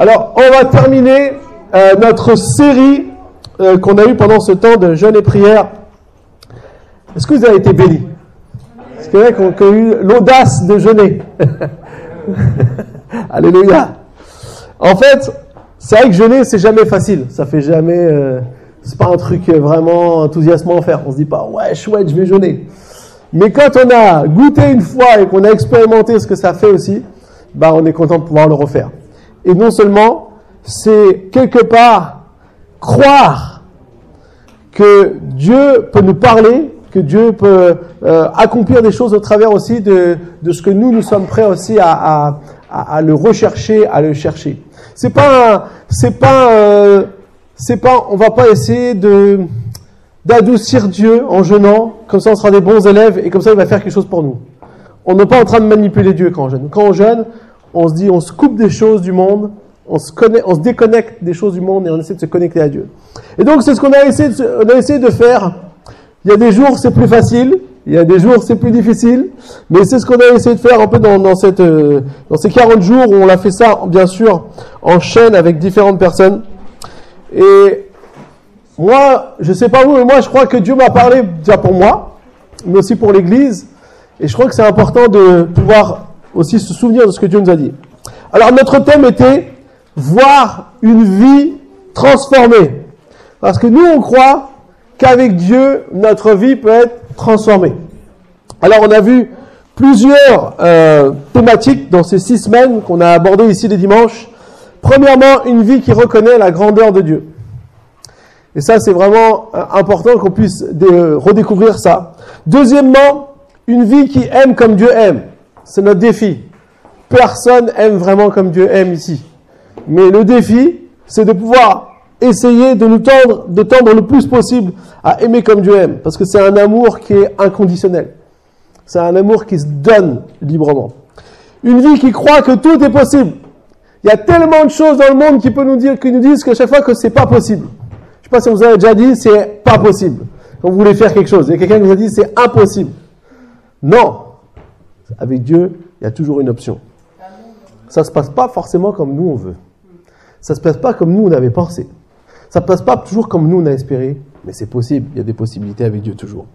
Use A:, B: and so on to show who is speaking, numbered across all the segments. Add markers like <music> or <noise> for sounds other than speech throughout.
A: Alors, on va terminer euh, notre série euh, qu'on a eue pendant ce temps de jeûne et prière. Est-ce que vous avez été bénis? Est-ce qu'il y a qui ont eu l'audace de jeûner <laughs> Alléluia. En fait, c'est vrai que jeûner, c'est jamais facile. Ça fait jamais. euh, c'est pas un truc vraiment enthousiasmant à faire. On se dit pas, ouais, chouette, je vais jeûner. Mais quand on a goûté une fois et qu'on a expérimenté ce que ça fait aussi, bah, on est content de pouvoir le refaire. Et non seulement, c'est quelque part croire que Dieu peut nous parler, que Dieu peut euh, accomplir des choses au travers aussi de, de ce que nous, nous sommes prêts aussi à, à, le rechercher, à le chercher. C'est pas, c'est pas, euh, c'est pas, on va pas essayer de d'adoucir Dieu en jeûnant, comme ça on sera des bons élèves et comme ça il va faire quelque chose pour nous. On n'est pas en train de manipuler Dieu. Quand on jeûne, on se dit, on se coupe des choses du monde, on se, on se déconnecte des choses du monde et on essaie de se connecter à Dieu. Et donc c'est ce qu'on a essayé, de, a essayé de faire. Il y a des jours c'est plus facile, il y a des jours c'est plus difficile, mais c'est ce qu'on a essayé de faire un peu dans, dans, cette, euh, dans ces 40 jours où on l'a fait ça bien sûr en chaîne avec différentes personnes. Et moi, je sais pas vous, mais moi je crois que Dieu m'a parlé déjà pour moi, mais aussi pour l'Église. Et je crois que c'est important de pouvoir aussi se souvenir de ce que Dieu nous a dit. Alors notre thème était voir une vie transformée. Parce que nous, on croit qu'avec Dieu, notre vie peut être transformée. Alors on a vu plusieurs euh, thématiques dans ces six semaines qu'on a abordées ici les dimanches. Premièrement, une vie qui reconnaît la grandeur de Dieu. Et ça, c'est vraiment euh, important qu'on puisse de- redécouvrir ça. Deuxièmement, une vie qui aime comme Dieu aime. C'est notre défi. Personne aime vraiment comme Dieu aime ici. Mais le défi, c'est de pouvoir essayer de nous tendre, de tendre le plus possible à aimer comme Dieu aime. Parce que c'est un amour qui est inconditionnel. C'est un amour qui se donne librement. Une vie qui croit que tout est possible. Il y a tellement de choses dans le monde qui, peut nous dire, qui nous disent qu'à chaque fois que c'est pas possible. Je sais pas si on vous avez déjà dit, c'est pas possible. Quand vous voulez faire quelque chose. Il y a quelqu'un qui vous a dit, c'est impossible. Non. Avec Dieu, il y a toujours une option. Ça se passe pas forcément comme nous on veut. Ça se passe pas comme nous on avait pensé. Ça se passe pas toujours comme nous on a espéré, mais c'est possible. Il y a des possibilités avec Dieu toujours.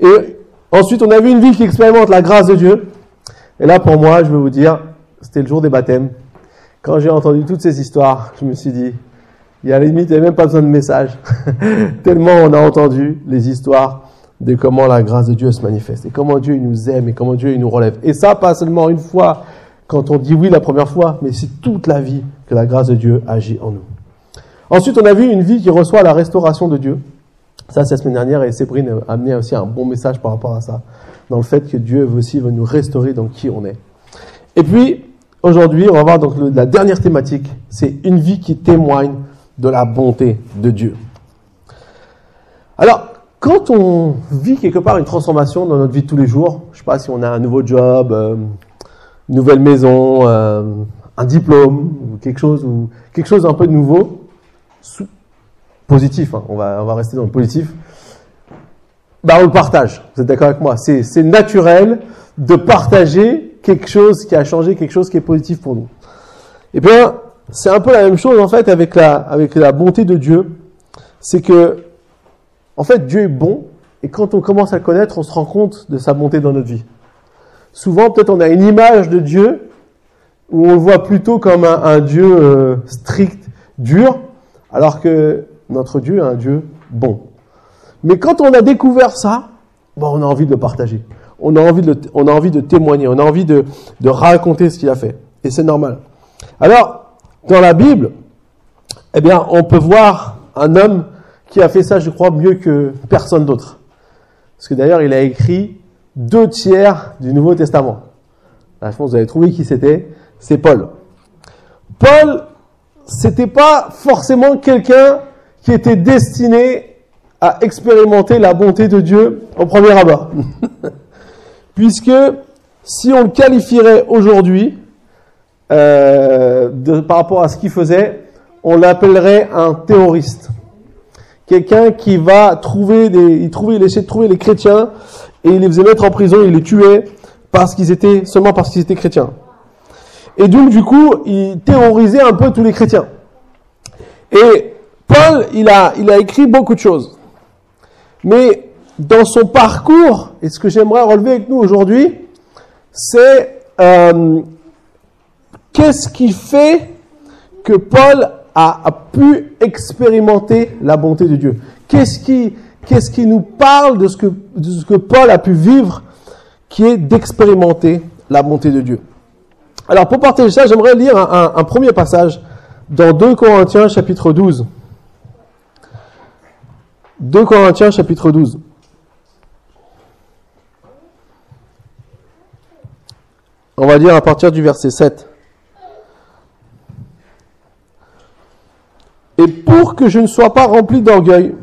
A: Et ensuite, on a vu une vie qui expérimente la grâce de Dieu. Et là, pour moi, je vais vous dire, c'était le jour des baptêmes. Quand j'ai entendu toutes ces histoires, je me suis dit, il y a limite, il n'y a même pas besoin de message. <laughs> Tellement on a entendu les histoires de comment la grâce de Dieu se manifeste et comment Dieu nous aime et comment Dieu nous relève. Et ça, pas seulement une fois quand on dit oui la première fois, mais c'est toute la vie que la grâce de Dieu agit en nous. Ensuite, on a vu une vie qui reçoit la restauration de Dieu. Ça, c'est la semaine dernière et Sébrine a amené aussi un bon message par rapport à ça, dans le fait que Dieu aussi veut nous restaurer dans qui on est. Et puis, aujourd'hui, on va voir donc la dernière thématique, c'est une vie qui témoigne de la bonté de Dieu. Alors, quand on vit quelque part une transformation dans notre vie de tous les jours, je sais pas si on a un nouveau job, euh, une nouvelle maison, euh, un diplôme, ou quelque chose, ou quelque chose un peu nouveau, positif, hein, on, va, rester dans le positif, bah on le partage. Vous êtes d'accord avec moi? C'est naturel de partager quelque chose qui a changé, quelque chose qui est positif pour nous. Eh bien, c'est un peu la même chose en fait avec la bonté de Dieu. C'est que, en fait, Dieu est bon et quand on commence à connaître, on se rend compte de sa bonté dans notre vie. Souvent, peut-être on a une image de Dieu où on le voit plutôt comme un, Dieu euh, strict, dur, alors que notre Dieu est un Dieu bon. Mais quand on a découvert ça, on a envie de le partager. On a envie de, témoigner. On a envie de, de raconter ce qu'il a fait. Et c'est normal. Alors, dans la Bible, eh bien, on peut voir un homme qui a fait ça, je crois, mieux que personne d'autre. Parce que d'ailleurs, il a écrit deux tiers du Nouveau Testament. Je pense que vous avez trouvé qui c'était. C'est Paul. Paul, c'était pas forcément quelqu'un qui était destiné à expérimenter la bonté de Dieu au premier abord. <laughs> Puisque si on le qualifierait aujourd'hui, euh, par rapport à ce qu'il faisait, on l'appellerait un terroriste. Quelqu'un qui va trouver des, il trouvait, il essayait de trouver les chrétiens et il les faisait mettre en prison, il les tuait parce qu'ils étaient, seulement parce qu'ils étaient chrétiens. Et donc, du coup, il terrorisait un peu tous les chrétiens. Et Paul, il a, il a écrit beaucoup de choses. Mais dans son parcours, et ce que j'aimerais relever avec nous aujourd'hui, c'est euh, qu'est-ce qui fait que Paul a, pu expérimenter la bonté de Dieu Qu'est-ce qui, nous parle de ce, que, Paul a pu vivre, qui est d'expérimenter la bonté de Dieu? Alors pour partager ça, j'aimerais lire un premier passage dans 2 Corinthiens chapitre 12. 2 Corinthiens chapitre 12. On va dire à partir du verset 7. Et pour que je ne sois pas rempli d'orgueil,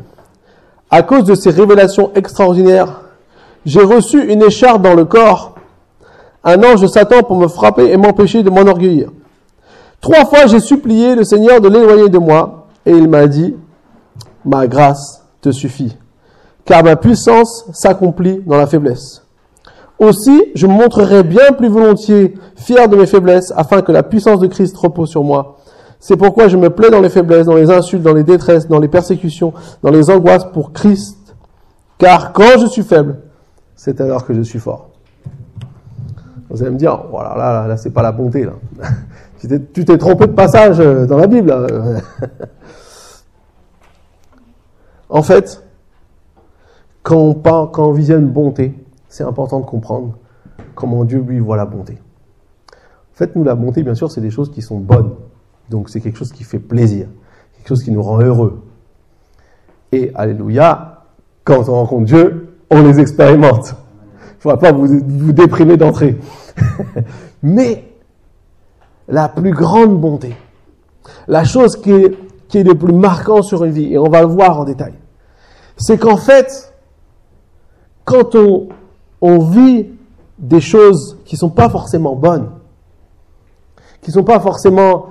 A: à cause de ces révélations extraordinaires, j'ai reçu une écharpe dans le corps, un ange de Satan pour me frapper et m'empêcher de m'enorgueillir. Trois fois j'ai supplié le Seigneur de l'éloigner de moi, et il m'a dit, ma grâce te suffit, car ma puissance s'accomplit dans la faiblesse. Aussi, je me montrerai bien plus volontiers fier de mes faiblesses, afin que la puissance de Christ repose sur moi. C'est pourquoi je me plais dans les faiblesses, dans les insultes, dans les détresses, dans les persécutions, dans les angoisses pour Christ. Car quand je suis faible, c'est alors que je suis fort. Vous allez me dire, voilà, là, là, là c'est pas la bonté, <laughs> tu t'es trompé de passage dans la Bible. <laughs> en fait, quand on, parle, quand on visionne bonté, c'est important de comprendre comment Dieu lui voit la bonté. En fait, nous, la bonté, bien sûr, c'est des choses qui sont bonnes. Donc, c'est quelque chose qui fait plaisir, quelque chose qui nous rend heureux. Et, alléluia, quand on rencontre Dieu, on les expérimente. Il ne faudra pas vous, déprimer d'entrée. <laughs> Mais, la plus grande bonté, la chose qui est, qui est le plus marquant sur une vie, et on va le voir en détail, c'est qu'en fait, quand on, vit des choses qui sont pas forcément bonnes, qui sont pas forcément,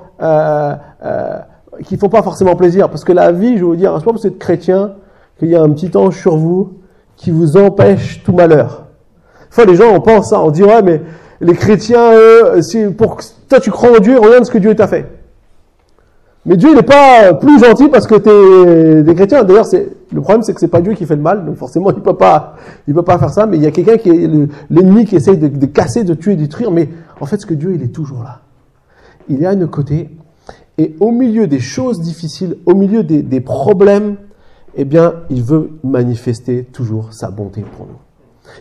A: qui font pas forcément plaisir, parce que la vie, je vais vous dire, c'est pas parce que vous êtes chrétien qu'il y a un petit ange sur vous qui vous empêche tout malheur. Fois, les gens, on pense ça, on dit ouais, mais les chrétiens, eux, pour toi tu crois en Dieu, regarde ce que Dieu t'a fait. Mais Dieu n'est pas plus gentil parce que tu es des chrétiens. D'ailleurs, c'est le problème, c'est que c'est pas Dieu qui fait le mal, donc forcément, <laughs> il peut pas, il peut pas faire ça. Mais il y a quelqu'un qui est l'ennemi qui essaye de, de, casser, de tuer, de détruire. Mais en fait, ce que Dieu, il est toujours là. Il est à nos côtés. Et au milieu des choses difficiles, au milieu des, problèmes, eh bien, il veut manifester toujours sa bonté pour nous.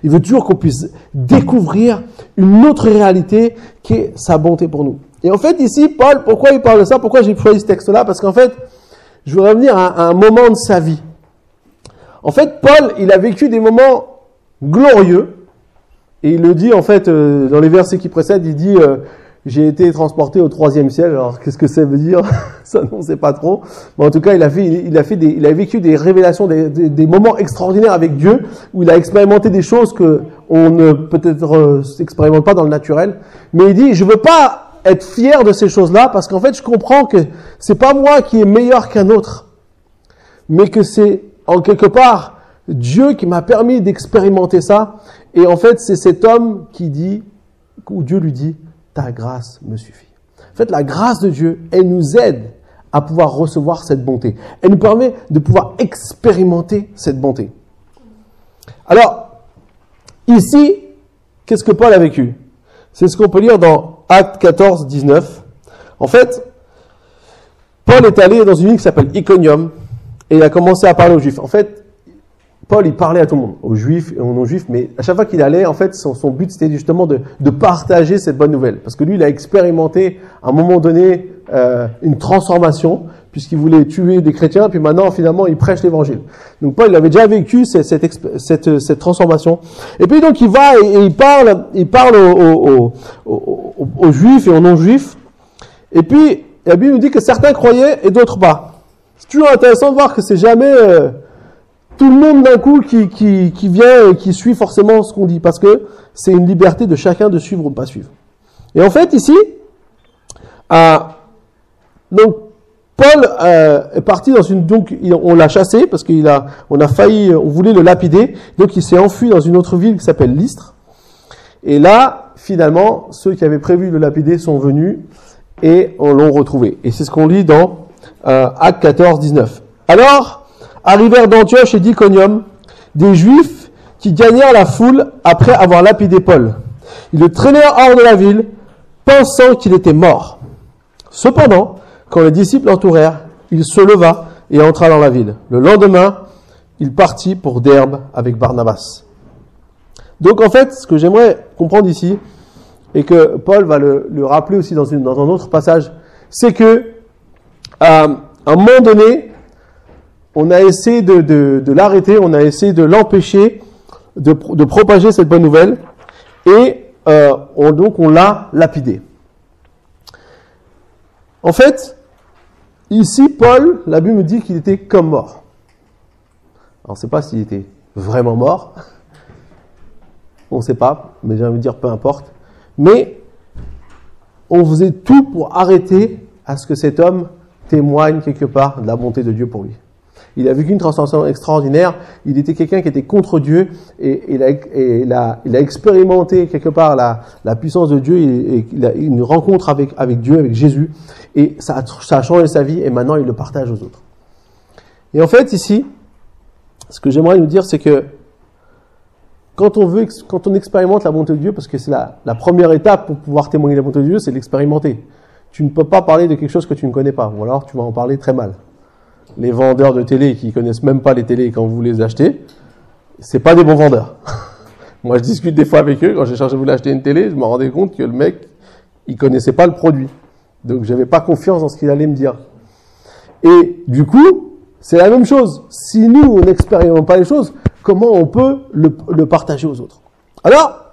A: Il veut toujours qu'on puisse découvrir une autre réalité qui est sa bonté pour nous. Et en fait, ici, Paul, pourquoi il parle de ça? Pourquoi j'ai choisi ce texte-là? Parce qu'en fait, je veux revenir à, un moment de sa vie. En fait, Paul, il a vécu des moments glorieux. Et il le dit, en fait, euh, dans les versets qui précèdent, il dit, euh, j'ai été transporté au troisième ciel. Alors, qu'est-ce que ça veut dire? <laughs> Ça, on sait pas trop. Mais en tout cas, il a fait, il a fait des, il a vécu des révélations, des, des, des moments extraordinaires avec Dieu, où il a expérimenté des choses que on ne peut-être euh, s'expérimente pas dans le naturel. Mais il dit, je veux pas être fier de ces choses-là, parce qu'en fait, je comprends que c'est pas moi qui est meilleur qu'un autre, mais que c'est en quelque part Dieu qui m'a permis d'expérimenter ça. Et en fait, c'est cet homme qui dit, où Dieu lui dit, ta grâce me suffit. En fait, la grâce de Dieu, elle nous aide à pouvoir recevoir cette bonté. Elle nous permet de pouvoir expérimenter cette bonté. Alors, ici, qu'est-ce que Paul a vécu? C'est ce qu'on peut lire dans Acte 14, 19. En fait, Paul est allé dans une ville qui s'appelle Iconium et il a commencé à parler aux Juifs. En fait, Paul, il parlait à tout le monde, aux juifs et aux non-juifs, mais à chaque fois qu'il allait, en fait, son, but, c'était justement de, partager cette bonne nouvelle. Parce que lui, il a expérimenté, à un moment donné, euh, une transformation, puisqu'il voulait tuer des chrétiens, puis maintenant, finalement, il prêche l'évangile. Donc Paul, il avait déjà vécu cette, transformation. Et puis, donc, il va et, il parle, aux juifs et aux non-juifs. Et puis, la Bible nous dit que certains croyaient et d'autres pas. C'est toujours intéressant de voir que c'est jamais... Euh, tout le monde d'un coup qui, qui, qui vient et qui suit forcément ce qu'on dit, parce que c'est une liberté de chacun de suivre ou pas suivre. Et en fait, ici, euh, donc Paul euh, est parti dans une donc on l'a chassé parce qu'il a on a failli on voulait le lapider donc il s'est enfui dans une autre ville qui s'appelle Lystre et là finalement, ceux qui avaient prévu de le lapider sont venus et on l'ont retrouvé. Et c'est ce qu'on lit dans euh, Acte 14, 19. Alors, arrivèrent d'Antioche et d'Iconium des Juifs qui gagnèrent la foule après avoir lapidé Paul. Ils le traînèrent hors de la ville, pensant qu'il était mort. Cependant, quand les disciples l'entourèrent, il se leva et entra dans la ville. Le lendemain, il partit pour Derbe avec Barnabas. Donc en fait, ce que j'aimerais comprendre ici, et que Paul va le, rappeler aussi dans, un autre passage, c'est que euh, à un moment donné, on a essayé de, l'arrêter, on a essayé de l'empêcher de, propager cette bonne nouvelle, et euh, on, donc on l'a lapidé. En fait, ici, Paul, la Bible me dit qu'il était comme mort. Alors, on ne sait pas s'il était vraiment mort. On ne sait pas, mais j'ai envie de dire peu importe. Mais on faisait tout pour arrêter à ce que cet homme témoigne quelque part de la bonté de Dieu pour lui. Il a vécu une transformation extraordinaire. Il était quelqu'un qui était contre Dieu et, il, a, expérimenté quelque part la, puissance de Dieu il a une rencontre avec, Dieu, avec Jésus. Et ça a, changé sa vie et maintenant il le partage aux autres. Et en fait, ici, ce que j'aimerais nous dire, c'est que quand on veut, quand on expérimente la bonté de Dieu, parce que c'est la, la, première étape pour pouvoir témoigner la bonté de Dieu, c'est l'expérimenter. Tu ne peux pas parler de quelque chose que tu ne connais pas, ou alors tu vas en parler très mal les vendeurs de télé qui connaissent même pas les télés quand vous les achetez, c'est pas des bons vendeurs. <laughs> Moi, je discute des fois avec eux quand j'ai cherché à vous l'acheter une télé, je me rendais compte que le mec, il connaissait pas le produit. Donc, j'avais pas confiance dans ce qu'il allait me dire. Et du coup, c'est la même chose. Si nous, on n'expérimente pas les choses, comment on peut le, le partager aux autres? Alors,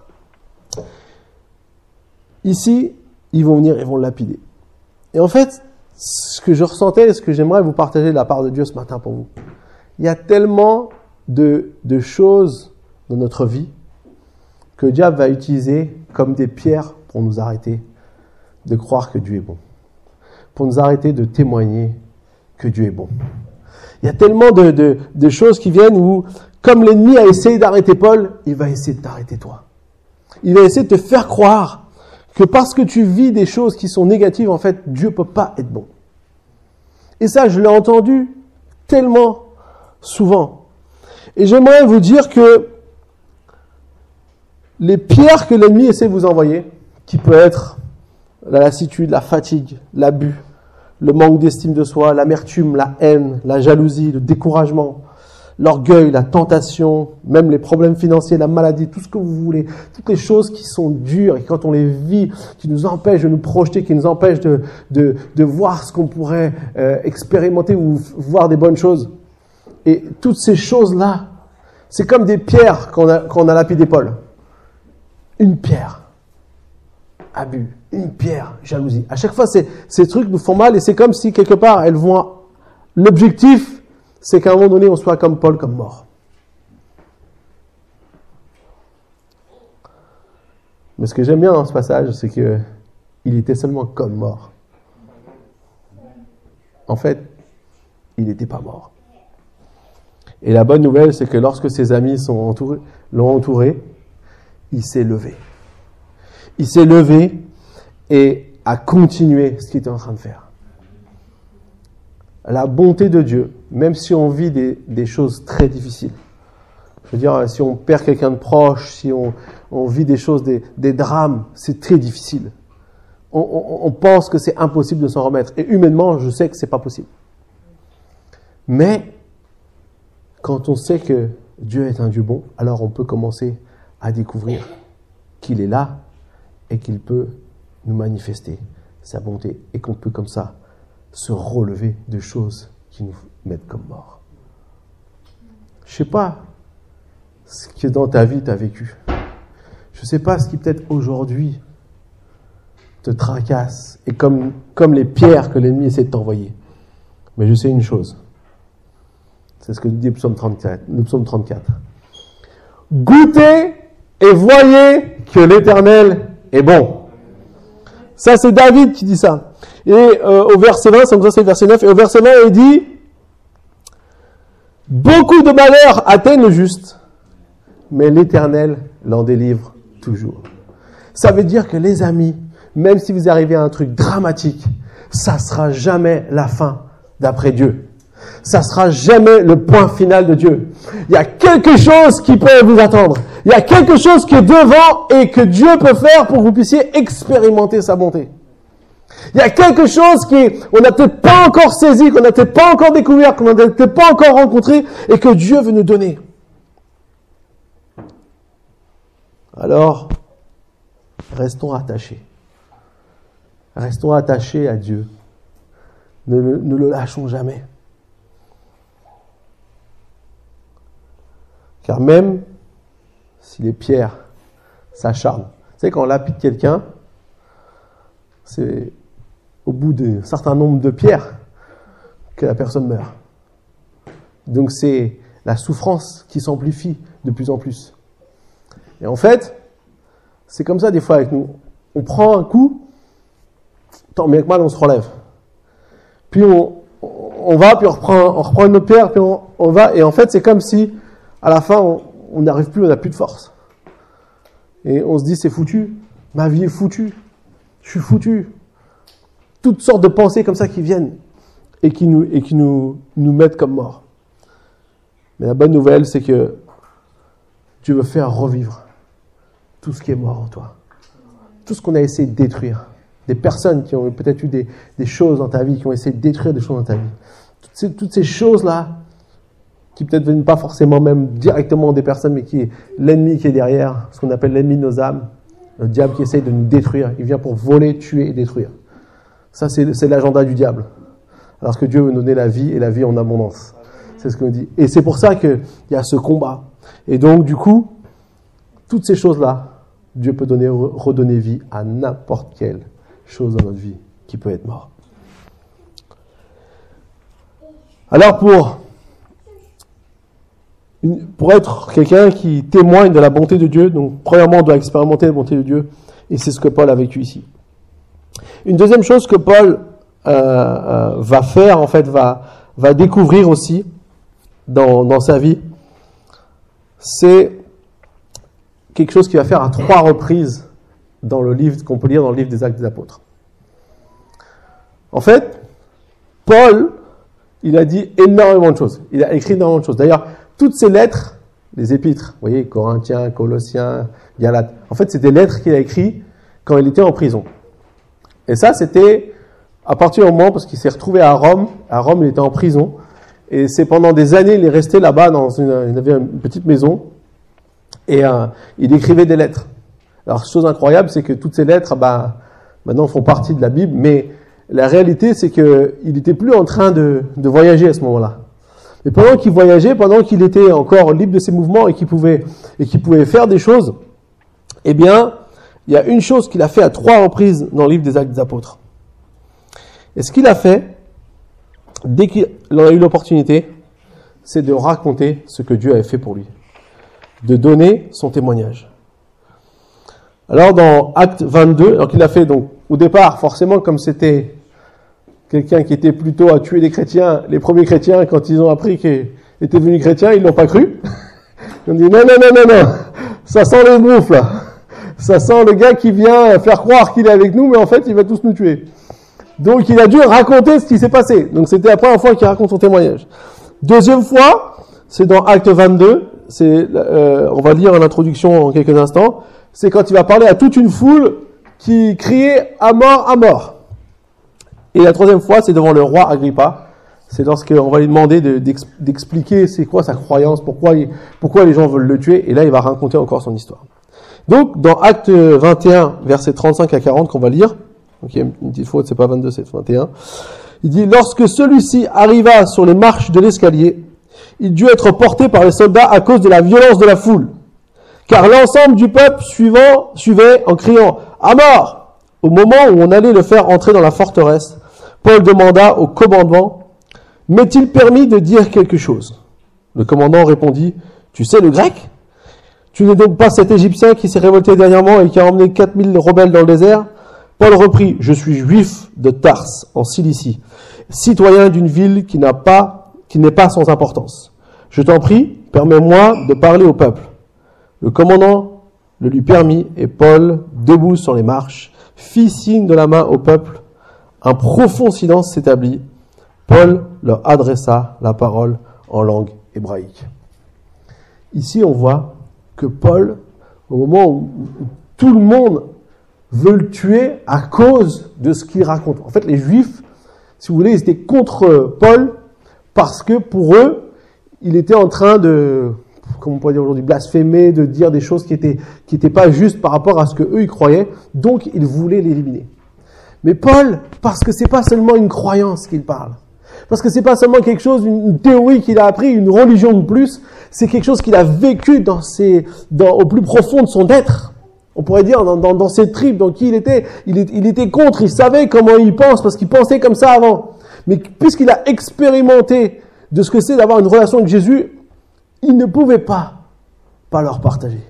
A: ici, ils vont venir, ils vont lapider. Et en fait, ce que je ressentais et ce que j'aimerais vous partager de la part de Dieu ce matin pour vous. Il y a tellement de, choses dans notre vie que Dieu va utiliser comme des pierres pour nous arrêter de croire que Dieu est bon, pour nous arrêter de témoigner que Dieu est bon. Il y a tellement de, de choses qui viennent où, comme l'ennemi a essayé d'arrêter Paul, il va essayer de t'arrêter toi. Il va essayer de te faire croire que parce que tu vis des choses qui sont négatives, en fait, Dieu peut pas être bon. Et ça, je l'ai entendu tellement souvent. Et j'aimerais vous dire que les pierres que l'ennemi essaie de vous envoyer, qui peut être la lassitude, la fatigue, l'abus, le manque d'estime de soi, l'amertume, la haine, la jalousie, le découragement, l'orgueil, la tentation, même les problèmes financiers, la maladie, tout ce que vous voulez, toutes les choses qui sont dures et quand on les vit, qui nous empêchent de nous projeter, qui nous empêchent de, de, voir ce qu'on pourrait euh, expérimenter ou voir des bonnes choses. Et toutes ces choses-là, c'est comme des pierres qu'on a, qu'on a lapidé Paul. Une pierre, abus, une pierre, jalousie. À chaque fois, ces, ces trucs nous font mal et c'est comme si quelque part elles vont. L'objectif, c'est qu'à un moment donné, on soit comme Paul, comme mort. Mais ce que j'aime bien dans ce passage, c'est que il était seulement comme mort. En fait, il n'était pas mort. Et la bonne nouvelle, c'est que lorsque ses amis l'ont entouré, il s'est levé. Il s'est levé et a continué ce qu'il était en train de faire la bonté de Dieu, même si on vit des, choses très difficiles. Je veux dire, si on perd quelqu'un de proche, si on, vit des choses, des, drames, c'est très difficile. On, pense que c'est impossible de s'en remettre. Et humainement, je sais que c'est pas possible. Mais quand on sait que Dieu est un Dieu bon, alors on peut commencer à découvrir qu'il est là et qu'il peut nous manifester sa bonté et qu'on peut comme ça se relever de choses qui nous mettent comme morts. Je ne sais pas ce que dans ta vie tu as vécu. Je ne sais pas ce qui peut-être aujourd'hui te tracasse et comme, comme les pierres que l'ennemi essaie de t'envoyer. Mais je sais une chose. C'est ce que dit le psaume 34. Le psaume 34. Goûtez et voyez que l'Éternel est bon. Ça, c'est David qui dit ça. Et euh, au verset 20, ça c'est le verset 9, et au verset 20, il dit, beaucoup de malheurs atteignent le juste, mais l'Éternel l'en délivre toujours. Ça veut dire que les amis, même si vous arrivez à un truc dramatique, ça sera jamais la fin d'après Dieu. Ça sera jamais le point final de Dieu. Il y a quelque chose qui peut vous attendre. Il y a quelque chose qui est devant et que Dieu peut faire pour que vous puissiez expérimenter sa bonté. Il y a quelque chose qui, on n'a peut-être pas encore saisi, qu'on n'a peut-être pas encore découvert, qu'on n'a peut-être pas encore rencontré et que Dieu veut nous donner. Alors, restons attachés. Restons attachés à Dieu. Ne, le lâchons jamais. Car même si les pierres s'acharnent, tu sais, quand on lapide quelqu'un, c'est au bout d'un certain nombre de pierres que la personne meurt. Donc c'est la souffrance qui s'amplifie de plus en plus. Et en fait, c'est comme ça des fois avec nous. On prend un coup, tant bien que mal on se relève. Puis on, va, puis on reprend, on reprend une autre pierre, puis on, on va, et en fait c'est comme si à la fin, on n'arrive plus, on n'a plus de force. Et on se dit, c'est foutu. Ma vie est foutue. Je suis foutu. Toutes sortes de pensées comme ça qui viennent et qui nous, mettent comme morts. Mais la bonne nouvelle, c'est que tu veux faire revivre tout ce qui est mort en toi. Tout ce qu'on a essayé de détruire. Des personnes qui ont peut-être eu des, choses dans ta vie, qui ont essayé de détruire des choses dans ta vie. Toutes ces, toutes ces choses-là, qui peut-être viennent pas forcément même directement des personnes, mais qui est l'ennemi qui est derrière, ce qu'on appelle l'ennemi de nos âmes, le diable qui essaye de nous détruire. Il vient pour voler, tuer et détruire. Ça, c'est l'agenda du diable. Alors que Dieu veut nous donner la vie et la vie en abondance. C'est ce qu'on dit. Et c'est pour ça qu'il y a ce combat. Et donc, du coup, toutes ces choses-là, Dieu peut donner, redonner vie à n'importe quelle chose dans notre vie qui peut être mort. Alors pour pour être quelqu'un qui témoigne de la bonté de Dieu, donc premièrement on doit expérimenter la bonté de Dieu, et c'est ce que Paul a vécu ici. Une deuxième chose que Paul euh, euh, va faire, en fait, va, découvrir aussi dans, dans sa vie, c'est quelque chose qu'il va faire à trois reprises dans le livre qu'on peut lire dans le livre des Actes des Apôtres. En fait, Paul, il a dit énormément de choses. Il a écrit énormément de choses. D'ailleurs, toutes ces lettres, les épîtres, vous voyez, Corinthiens, Colossiens, Galates, en fait, c'est des lettres qu'il a écrites quand il était en prison. Et ça, c'était à partir du moment, parce qu'il s'est retrouvé à Rome, à Rome, il était en prison, et c'est pendant des années, il est resté là-bas dans une, il avait une petite maison, et euh, il écrivait des lettres. Alors, chose incroyable, c'est que toutes ces lettres, bah, maintenant font partie de la Bible, mais la réalité, c'est qu'il n'était plus en train de, de voyager à ce moment-là. Et pendant qu'il voyageait, pendant qu'il était encore libre de ses mouvements et qu'il pouvait, et pouvait faire des choses, eh bien, il y a une chose qu'il a fait à trois reprises dans le livre des Actes des Apôtres. Et ce qu'il a fait, dès qu'il en a eu l'opportunité, c'est de raconter ce que Dieu avait fait pour lui. De donner son témoignage. Alors, dans Acte 22, alors qu'il a fait, donc, au départ, forcément, comme c'était quelqu'un qui était plutôt à tuer des chrétiens, les premiers chrétiens, quand ils ont appris qu'il était devenu chrétien, ils l'ont pas cru. <laughs> Ils ont dit non, non, non, non, non, ça sent les bouffes là. Ça sent le gars qui vient faire croire qu'il est avec nous, mais en fait, il va tous nous tuer. Donc, il a dû raconter ce qui s'est passé. Donc, c'était la première fois qu'il raconte son témoignage. Deuxième fois, c'est dans Acte 22. C'est, euh, on va lire en introduction en quelques instants. C'est quand il va parler à toute une foule qui criait à mort, à mort. Et la troisième fois, c'est devant le roi Agrippa. C'est lorsqu'on va lui demander d'expliquer c'est quoi sa croyance, pourquoi, pourquoi les gens veulent le tuer. Et là, il va raconter encore son histoire. Donc, dans Acte 21, versets 35 à 40, qu'on va lire, donc il y a une petite faute, c'est pas 22, c'est 21. Il dit, lorsque celui-ci arriva sur les marches de l'escalier, il dut être porté par les soldats à cause de la violence de la foule. Car l'ensemble du peuple suivant, suivait en criant, à mort! Au moment où on allait le faire entrer dans la forteresse, Paul demanda au commandant, M'est-il permis de dire quelque chose? Le commandant répondit, Tu sais le grec? Tu n'es donc pas cet Égyptien qui s'est révolté dernièrement et qui a emmené 4000 rebelles dans le désert? Paul reprit, Je suis juif de Tars, en Cilicie, citoyen d'une ville qui n'est pas sans importance. Je t'en prie, permets-moi de parler au peuple. Le commandant le lui permit et Paul debout sur les marches, fit signe de la main au peuple. Un profond silence s'établit. Paul leur adressa la parole en langue hébraïque. Ici, on voit que Paul, au moment où tout le monde veut le tuer à cause de ce qu'il raconte. En fait, les Juifs, si vous voulez, ils étaient contre Paul parce que pour eux, il était en train de, comment on pourrait dire aujourd'hui, blasphémer, de dire des choses qui étaient, qui pas justes par rapport à ce que eux ils croyaient. Donc, ils voulaient l'éliminer. Mais Paul, parce que c'est pas seulement une croyance qu'il parle, parce que c'est pas seulement quelque chose, une théorie qu'il a appris, une religion de plus, c'est quelque chose qu'il a vécu dans ses, au plus profond de son être. On pourrait dire dans ses tripes, dans qui il était. Il, il était contre, il savait comment il pense, parce qu'il pensait comme ça avant. Mais puisqu'il a expérimenté de ce que c'est d'avoir une relation avec Jésus, il ne pouvait pas pas leur partager.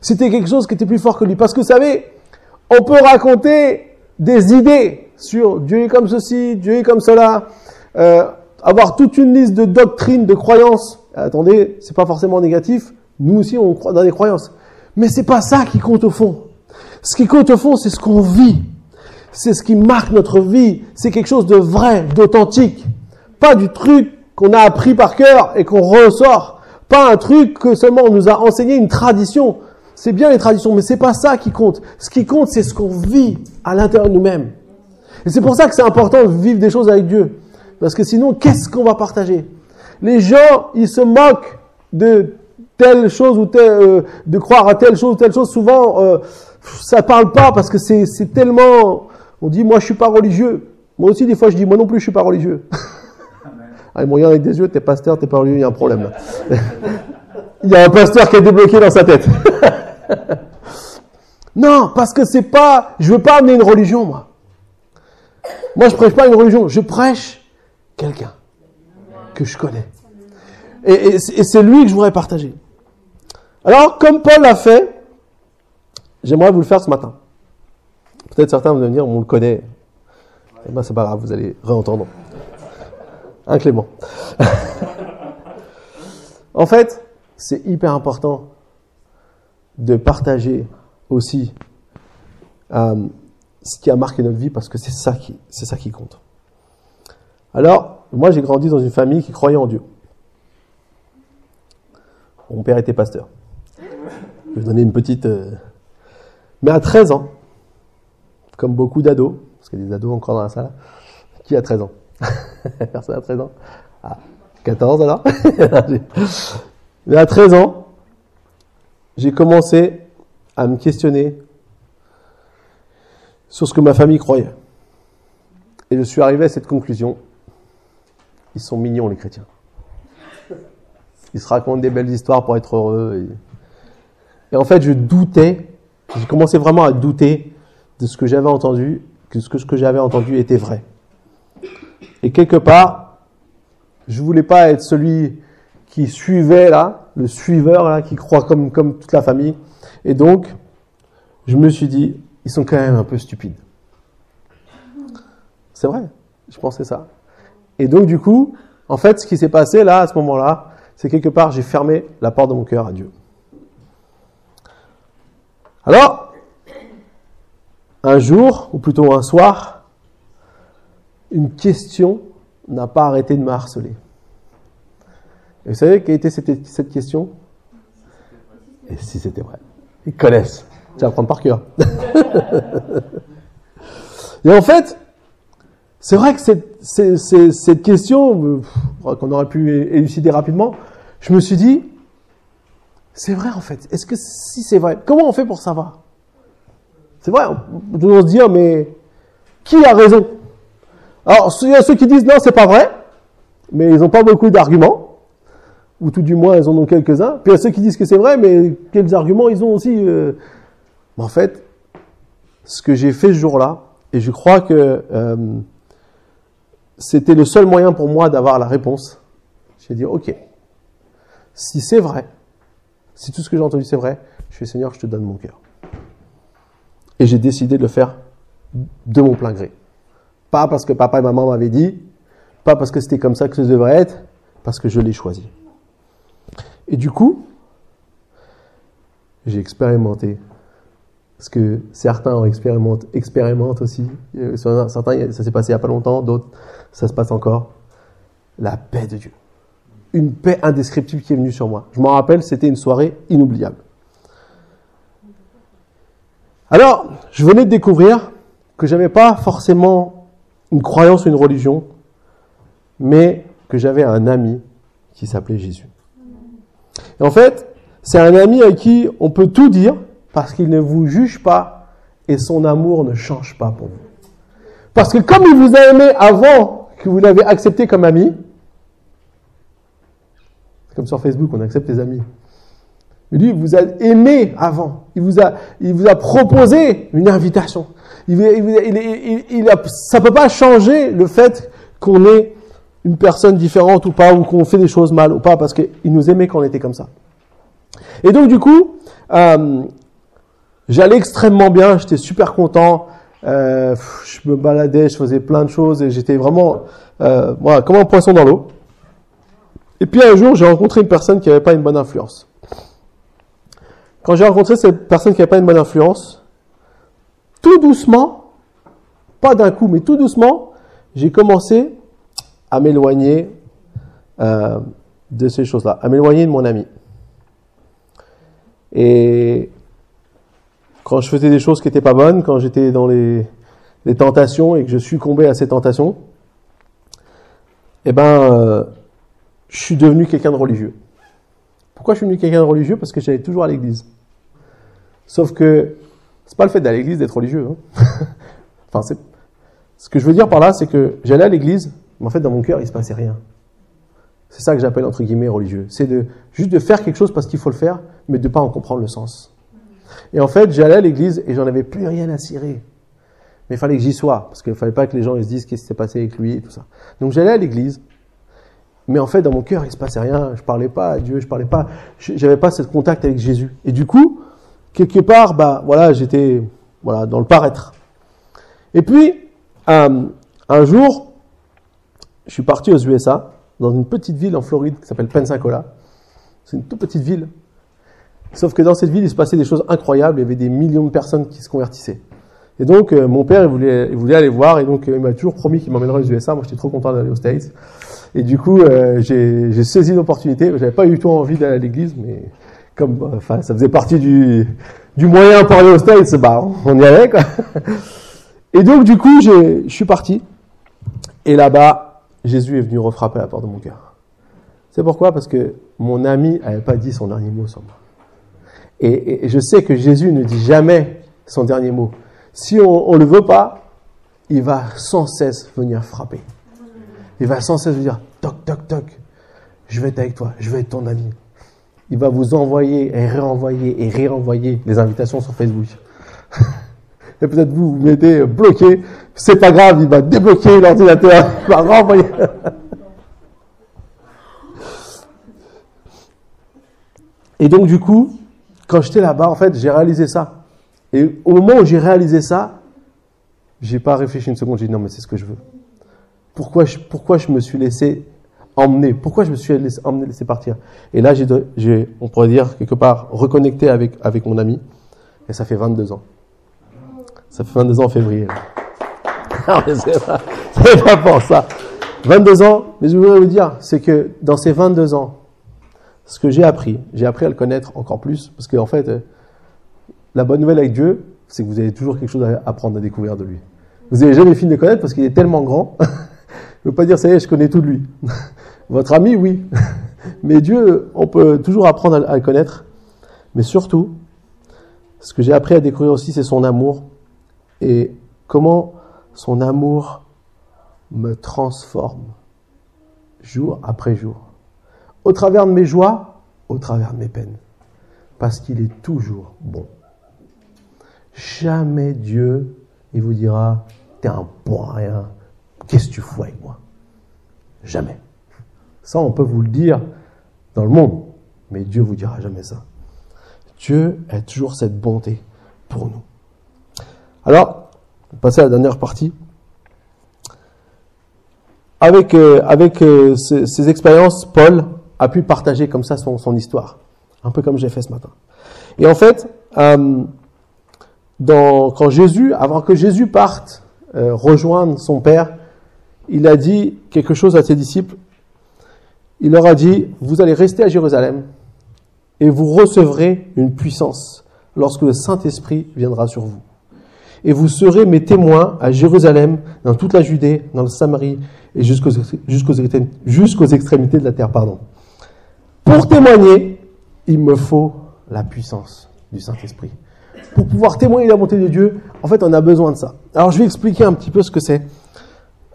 A: C'était quelque chose qui était plus fort que lui. Parce que vous savez, on peut raconter des idées sur Dieu est comme ceci, Dieu est comme cela, euh, avoir toute une liste de doctrines, de croyances. Attendez, c'est pas forcément négatif. Nous aussi, on croit dans des croyances. Mais c'est pas ça qui compte au fond. Ce qui compte au fond, c'est ce qu'on vit. C'est ce qui marque notre vie. C'est quelque chose de vrai, d'authentique. Pas du truc qu'on a appris par cœur et qu'on ressort. Pas un truc que seulement on nous a enseigné une tradition. C'est bien les traditions, mais c'est pas ça qui compte. Ce qui compte, c'est ce qu'on vit à l'intérieur de nous-mêmes. Et c'est pour ça que c'est important de vivre des choses avec Dieu. Parce que sinon, qu'est-ce qu'on va partager? Les gens, ils se moquent de telle chose ou telle, euh, de croire à telle chose ou telle chose. Souvent, euh, ça parle pas parce que c'est, c'est tellement. On dit, moi, je suis pas religieux. Moi aussi, des fois, je dis, moi non plus, je suis pas religieux. ah, ils me regardent avec des yeux, t'es pasteur, t'es pas religieux, il y a un problème là. <laughs> il y a un pasteur qui est débloqué dans sa tête. <laughs> <laughs> non, parce que c'est pas, je veux pas amener une religion, moi. Moi, je prêche pas une religion, je prêche quelqu'un que je connais. Et, c'est lui que je voudrais partager. Alors, comme Paul l'a fait, j'aimerais vous le faire ce matin. Peut-être certains vont me dire, on le connaît. Eh ben, c'est pas grave, vous allez réentendre. Hein, Clément <laughs> En fait, c'est hyper important de partager aussi euh, ce qui a marqué notre vie parce que c'est ça qui, compte. Alors, moi, j'ai grandi dans une famille qui croyait en Dieu. Mon père était pasteur. Je vais donner une petite. Euh... Mais à 13 ans, comme beaucoup d'ados, parce qu'il y a des ados encore dans la salle, qui a 13 ans? <laughs> Personne à 13 ans? Ah, 14 alors? <laughs> Mais à 13 ans, j'ai commencé à me questionner sur ce que ma famille croyait. Et je suis arrivé à cette conclusion. Ils sont mignons, les chrétiens. Ils se racontent des belles histoires pour être heureux. Et, en fait, je doutais, j'ai commencé vraiment à douter de ce que j'avais entendu, que ce que, que j'avais entendu était vrai. Et quelque part, je voulais pas être celui qui suivait là, le suiveur là, qui croit comme, toute la famille. Et donc, je me suis dit, ils sont quand même un peu stupides. C'est vrai, je pensais ça. Et donc, du coup, en fait, ce qui s'est passé là, à ce moment-là, c'est quelque part, j'ai fermé la porte de mon cœur à Dieu. Alors, un jour, ou plutôt un soir, une question n'a pas arrêté de me harceler. Et vous savez quelle était cette, cette question? Et si c'était vrai? Ils connaissent. Tu vas apprendre par cœur. <laughs> Et en fait, c'est vrai que cette, cette, question, qu'on aurait pu élucider rapidement, je me suis dit, c'est vrai en fait. Est-ce que si c'est vrai, comment on fait pour savoir? C'est vrai, on peut se dire, mais qui a raison? Alors, il y a ceux qui disent non, c'est pas vrai, mais ils n'ont pas beaucoup d'arguments, ou tout du moins ils en ont quelques-uns. Puis il y a ceux qui disent que c'est vrai, mais quels arguments ils ont aussi euh... Mais en fait, ce que j'ai fait ce jour-là, et je crois que euh, c'était le seul moyen pour moi d'avoir la réponse. J'ai dit, ok, si c'est vrai, si tout ce que j'ai entendu c'est vrai, je fais Seigneur, je te donne mon cœur. Et j'ai décidé de le faire de mon plein gré. Pas parce que papa et maman m'avaient dit, pas parce que c'était comme ça que ça devrait être, parce que je l'ai choisi. Et du coup, j'ai expérimenté ce que certains expérimentent, expérimentent aussi. Euh, certains, ça s'est passé il n'y a pas longtemps, d'autres, ça se passe encore. La paix de Dieu. Une paix indescriptible qui est venue sur moi. Je m'en rappelle, c'était une soirée inoubliable. Alors, je venais de découvrir que j'avais pas forcément une croyance ou une religion, mais que j'avais un ami qui s'appelait Jésus. En fait, c'est un ami à qui on peut tout dire parce qu'il ne vous juge pas et son amour ne change pas pour vous. Parce que comme il vous a aimé avant que vous l'avez accepté comme ami, comme sur Facebook, on accepte les amis. Mais lui, il vous a aimé avant. Il vous a, il vous a proposé une invitation. Il, il, il, ça peut pas changer le fait qu'on est une personne différente ou pas, ou qu'on fait des choses mal ou pas, parce qu'il nous aimait quand on était comme ça. Et donc du coup, euh, j'allais extrêmement bien, j'étais super content. Euh, je me baladais, je faisais plein de choses et j'étais vraiment, euh, voilà, comme un poisson dans l'eau. Et puis un jour, j'ai rencontré une personne qui n'avait pas une bonne influence. Quand j'ai rencontré cette personne qui n'avait pas une bonne influence, tout doucement, pas d'un coup, mais tout doucement, j'ai commencé à m'éloigner euh, de ces choses-là, à m'éloigner de mon ami. Et quand je faisais des choses qui n'étaient pas bonnes, quand j'étais dans les, tentations et que je succombais à ces tentations, eh ben, euh, je suis devenu quelqu'un de religieux. Pourquoi je suis devenu quelqu'un de religieux? Parce que j'allais toujours à l'église. Sauf que c'est pas le fait d'aller à l'église d'être religieux. Hein. <laughs> enfin, ce que je veux dire par là, c'est que j'allais à l'église, mais en fait dans mon cœur il se passait rien. C'est ça que j'appelle entre guillemets religieux. C'est de juste de faire quelque chose parce qu'il faut le faire, mais de pas en comprendre le sens. Et en fait, j'allais à l'église et j'en avais plus rien à cirer. Mais il fallait que j'y sois, parce qu'il fallait pas que les gens ils se disent qu'est-ce qui s'est passé avec lui et tout ça. Donc j'allais à l'église, mais en fait dans mon cœur il se passait rien. Je parlais pas à Dieu, je parlais pas, j'avais pas ce contact avec Jésus. Et du coup, quelque part, bah voilà, j'étais voilà dans le paraître. Et puis euh, un jour, je suis parti aux USA dans une petite ville en Floride qui s'appelle Pensacola. C'est une toute petite ville. Sauf que dans cette ville, il se passait des choses incroyables. Il y avait des millions de personnes qui se convertissaient. Et donc, euh, mon père, il voulait, il voulait aller voir. Et donc, euh, il m'a toujours promis qu'il m'emmènerait aux USA. Moi, j'étais trop content d'aller aux States. Et du coup, euh, j'ai saisi l'opportunité. J'avais pas eu tout envie d'aller à l'église, mais comme, enfin, ça faisait partie du, du moyen pour aller aux States, bah, on y allait, quoi. Et donc, du coup, je suis parti. Et là-bas, Jésus est venu refrapper la porte de mon cœur. C'est pourquoi? Parce que mon ami n'avait pas dit son dernier mot sur moi. Et, je sais que Jésus ne dit jamais son dernier mot. Si on ne le veut pas, il va sans cesse venir frapper. Il va sans cesse dire, toc, toc, toc, je vais être avec toi, je vais être ton ami. Il va vous envoyer et réenvoyer et réenvoyer les invitations sur Facebook. <laughs> et peut-être vous vous mettez bloqué, c'est pas grave, il va débloquer l'ordinateur, <laughs> il va renvoyer. Et donc du coup, quand j'étais là-bas, en fait, j'ai réalisé ça. Et au moment où j'ai réalisé ça, j'ai pas réfléchi une seconde, j'ai dit non mais c'est ce que je veux. Pourquoi je, pourquoi je me suis laissé emmener? Pourquoi je me suis laissé laissé partir? Et là, j'ai, on pourrait dire quelque part reconnecté avec avec mon ami. Et ça fait 22 ans. Ça fait 22 ans en février. <laughs> non, mais c'est pas, pas pour ça. 22 ans, mais je voudrais vous dire, c'est que dans ces 22 ans, ce que j'ai appris, j'ai appris à le connaître encore plus, parce qu'en fait, la bonne nouvelle avec Dieu, c'est que vous avez toujours quelque chose à apprendre, à découvrir de lui. Vous n'avez jamais fini de connaître parce qu'il est tellement grand. <laughs> ne veut pas dire, ça y est, je connais tout de lui. <laughs> Votre ami, oui. Mais Dieu, on peut toujours apprendre à le connaître. Mais surtout, ce que j'ai appris à découvrir aussi, c'est son amour et comment son amour me transforme jour après jour. Au travers de mes joies, au travers de mes peines. Parce qu'il est toujours bon. Jamais Dieu, il vous dira, t'es un bon rien, qu'est-ce que tu fous avec moi? Jamais. Ça, on peut vous le dire dans le monde, mais Dieu vous dira jamais ça. Dieu a toujours cette bonté pour nous. Alors, on passer à la dernière partie. Avec, euh, euh, ces, expériences, Paul a pu partager comme ça son, histoire, un peu comme j'ai fait ce matin. Et en fait, euh, quand Jésus, avant que Jésus parte rejoindre son Père, il a dit quelque chose à ses disciples. Il leur a dit, vous allez rester à Jérusalem et vous recevrez une puissance lorsque le Saint-Esprit viendra sur vous. Et vous serez mes témoins à Jérusalem, dans toute la Judée, dans le Samarie et jusqu'aux extrémités de la terre. Pardon. Pour témoigner, il me faut la puissance du Saint-Esprit. Pour pouvoir témoigner la bonté de Dieu, en fait, on a besoin de ça. Alors, je vais expliquer un petit peu ce que c'est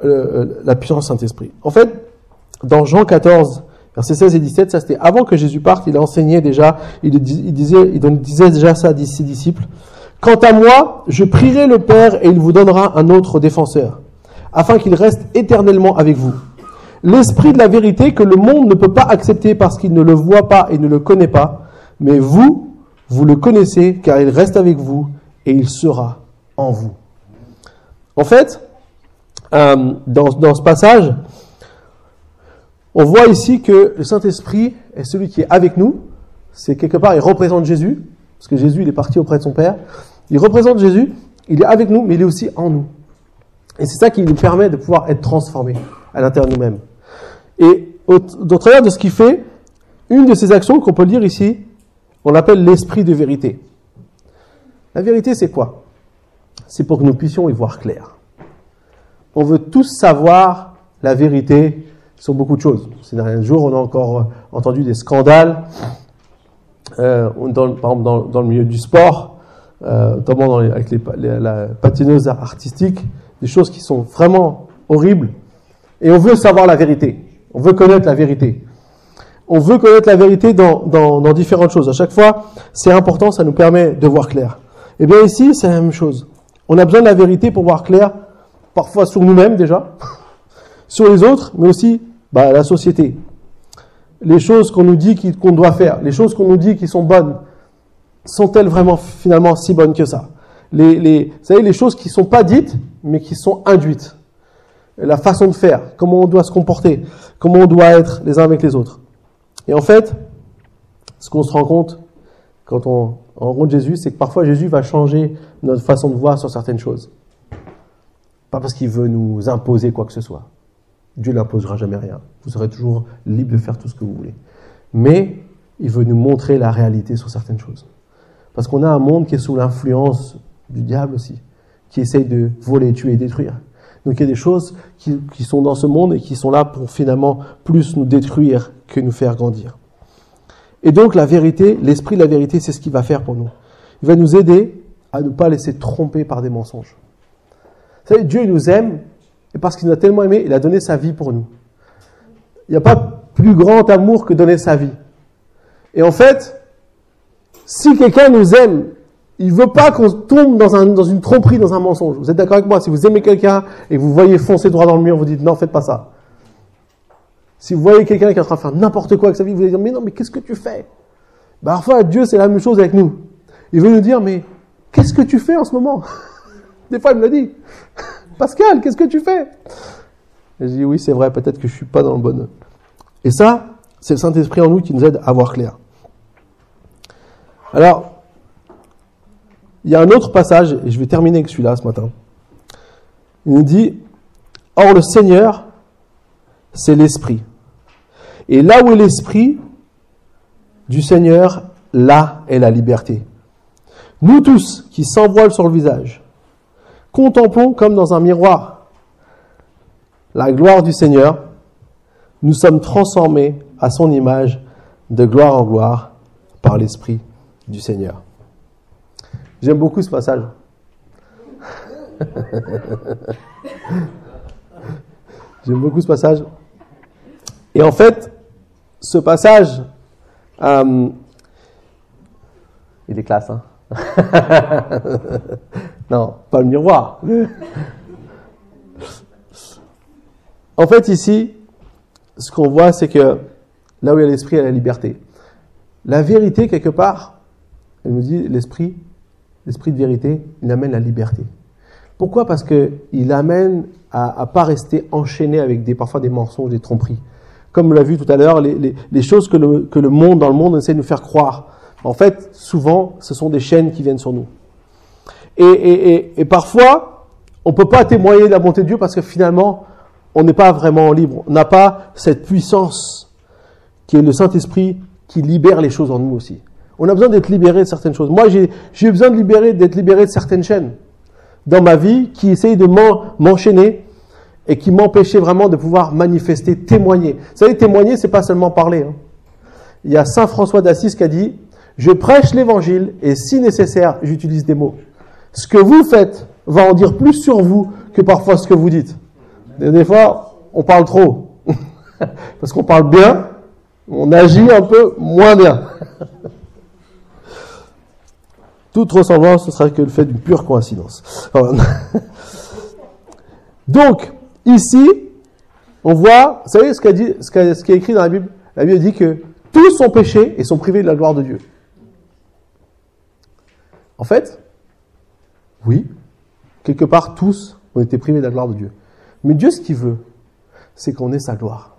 A: euh, la puissance du Saint-Esprit. En fait, dans Jean 14, versets 16 et 17, ça c'était avant que Jésus parte, il a enseigné déjà, il disait déjà ça à ses disciples. Quant à moi, je prierai le Père et il vous donnera un autre défenseur, afin qu'il reste éternellement avec vous. L'Esprit de la vérité que le monde ne peut pas accepter parce qu'il ne le voit pas et ne le connaît pas, mais vous, vous le connaissez car il reste avec vous et il sera en vous. En fait, euh, dans, dans ce passage, on voit ici que le Saint-Esprit est celui qui est avec nous. C'est quelque part, il représente Jésus, parce que Jésus, il est parti auprès de son Père. Il représente Jésus, il est avec nous, mais il est aussi en nous. Et c'est ça qui nous permet de pouvoir être transformés à l'intérieur de nous-mêmes. Et au, au, travers de ce qu'il fait, une de ces actions qu'on peut lire ici, on l'appelle l'esprit de vérité. La vérité, c'est quoi? C'est pour que nous puissions y voir clair. On veut tous savoir la vérité sur beaucoup de choses. Ces derniers jours, on a encore entendu des scandales, euh, par exemple dans, le milieu du sport, euh, notamment dans avec la patineuse artistique, des choses qui sont vraiment horribles. Et on veut savoir la vérité. On veut connaître la vérité. On veut connaître la vérité dans, dans, dans différentes choses. À chaque fois, c'est important, ça nous permet de voir clair. Et eh bien ici, c'est la même chose. On a besoin de la vérité pour voir clair, parfois sur nous-mêmes déjà, <laughs> sur les autres, mais aussi bah, la société. Les choses qu'on nous dit qu'on doit faire, les choses qu'on nous dit qui sont bonnes, sont-elles vraiment finalement si bonnes que ça les, Vous savez, les choses qui ne sont pas dites, mais qui sont induites. La façon de faire, comment on doit se comporter, comment on doit être les uns avec les autres. Et en fait, ce qu'on se rend compte quand on rencontre Jésus, c'est que parfois Jésus va changer notre façon de voir sur certaines choses. Pas parce qu'il veut nous imposer quoi que ce soit. Dieu n'imposera jamais rien. Vous serez toujours libre de faire tout ce que vous voulez. Mais il veut nous montrer la réalité sur certaines choses. Parce qu'on a un monde qui est sous l'influence du diable aussi, qui essaye de voler, tuer et détruire. Donc il y a des choses qui, qui, sont dans ce monde et qui sont là pour finalement plus nous détruire que nous faire grandir. Et donc la vérité, l'esprit de la vérité, c'est ce qu'il va faire pour nous. Il va nous aider à ne pas laisser tromper par des mensonges. Vous savez, Dieu nous aime et parce qu'il nous a tellement aimé, il a donné sa vie pour nous. Il n'y a pas plus grand amour que donner sa vie. Et en fait, si quelqu'un nous aime, il veut pas qu'on tombe dans, un, dans une tromperie, dans un mensonge. Vous êtes d'accord avec moi? Si vous aimez quelqu'un et vous voyez foncer droit dans le mur, vous dites non, faites pas ça. Si vous voyez quelqu'un qui est en train de faire n'importe quoi avec sa vie, vous allez dire mais non, mais qu'est-ce que tu fais? Bah, Parfois, Dieu, c'est la même chose avec nous. Il veut nous dire mais qu'est-ce que tu fais en ce moment? <laughs> Des fois, il me l'a dit. <laughs> Pascal, qu'est-ce que tu fais? Et je dis oui, c'est vrai, peut-être que je suis pas dans le bon. Et ça, c'est le Saint-Esprit en nous qui nous aide à voir clair. Alors, il y a un autre passage, et je vais terminer avec celui-là ce matin. Il nous dit, Or le Seigneur, c'est l'Esprit. Et là où est l'Esprit du Seigneur, là est la liberté. Nous tous qui s'envoilent sur le visage, Contemplons comme dans un miroir la gloire du Seigneur. Nous sommes transformés à son image de gloire en gloire par l'Esprit du Seigneur. J'aime beaucoup ce passage. <laughs> J'aime beaucoup ce passage. Et en fait, ce passage, euh, il est classe, hein <laughs> non, pas le miroir. en fait, ici, ce qu'on voit, c'est que là où il y a l'esprit, il y a la liberté. La vérité, quelque part, elle nous dit l'esprit, l'esprit de vérité, il amène la liberté. Pourquoi? Parce qu'il amène à, ne pas rester enchaîné avec des, parfois des mensonges, des tromperies. Comme on l'a vu tout à l'heure, les, choses que le, monde, dans le monde, essaie de nous faire croire. En fait, souvent, ce sont des chaînes qui viennent sur nous. Et, et, parfois, on peut pas témoigner de la bonté de Dieu parce que finalement, on n'est pas vraiment libre. On n'a pas cette puissance qui est le Saint-Esprit qui libère les choses en nous aussi. On a besoin d'être libéré de certaines choses. Moi, j'ai besoin de d'être libéré de certaines chaînes dans ma vie qui essayent de m'enchaîner et qui m'empêchaient vraiment de pouvoir manifester, témoigner. Vous savez, témoigner, c'est pas seulement parler. Hein. Il y a Saint François d'Assise qui a dit Je prêche l'évangile et si nécessaire, j'utilise des mots. Ce que vous faites va en dire plus sur vous que parfois ce que vous dites. des fois, on parle trop. <laughs> Parce qu'on parle bien, on agit un peu moins bien. <laughs> Toute ressemblance, ce sera que le fait d'une pure coïncidence. <laughs> Donc, ici, on voit, vous savez ce, qu'a écrit dans la Bible? La Bible dit que tous sont péchés et sont privés de la gloire de Dieu. En fait, oui, quelque part, tous ont été privés de la gloire de Dieu. Mais Dieu, ce qu'il veut, c'est qu'on ait sa gloire.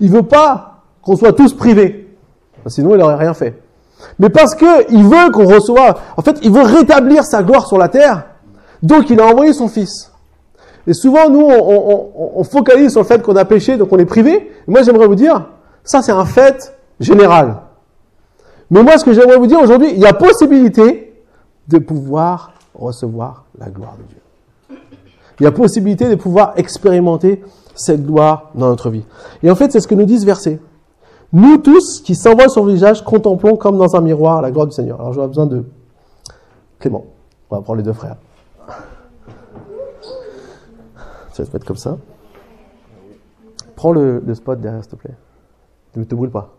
A: Il veut pas qu'on soit tous privés. Sinon, il n'aurait rien fait. Mais parce que il veut qu'on reçoive, en fait, il veut rétablir sa gloire sur la terre. Donc, il a envoyé son fils. Et souvent, nous, on, focalise sur le fait qu'on a péché, donc on est privé. moi, j'aimerais vous dire, ça, c'est un fait général. Mais moi, ce que j'aimerais vous dire aujourd'hui, il y a possibilité de pouvoir recevoir la gloire de Dieu. Il y a possibilité de pouvoir expérimenter cette gloire dans notre vie. Et en fait, c'est ce que nous dit ce verset. Nous tous qui s'envoient sur le visage, contemplons comme dans un miroir la gloire du Seigneur. Alors j'aurais besoin de Clément. On va prendre les deux frères. Tu vas te mettre comme ça. Prends le, spot derrière, s'il te plaît. Ne te brûle pas.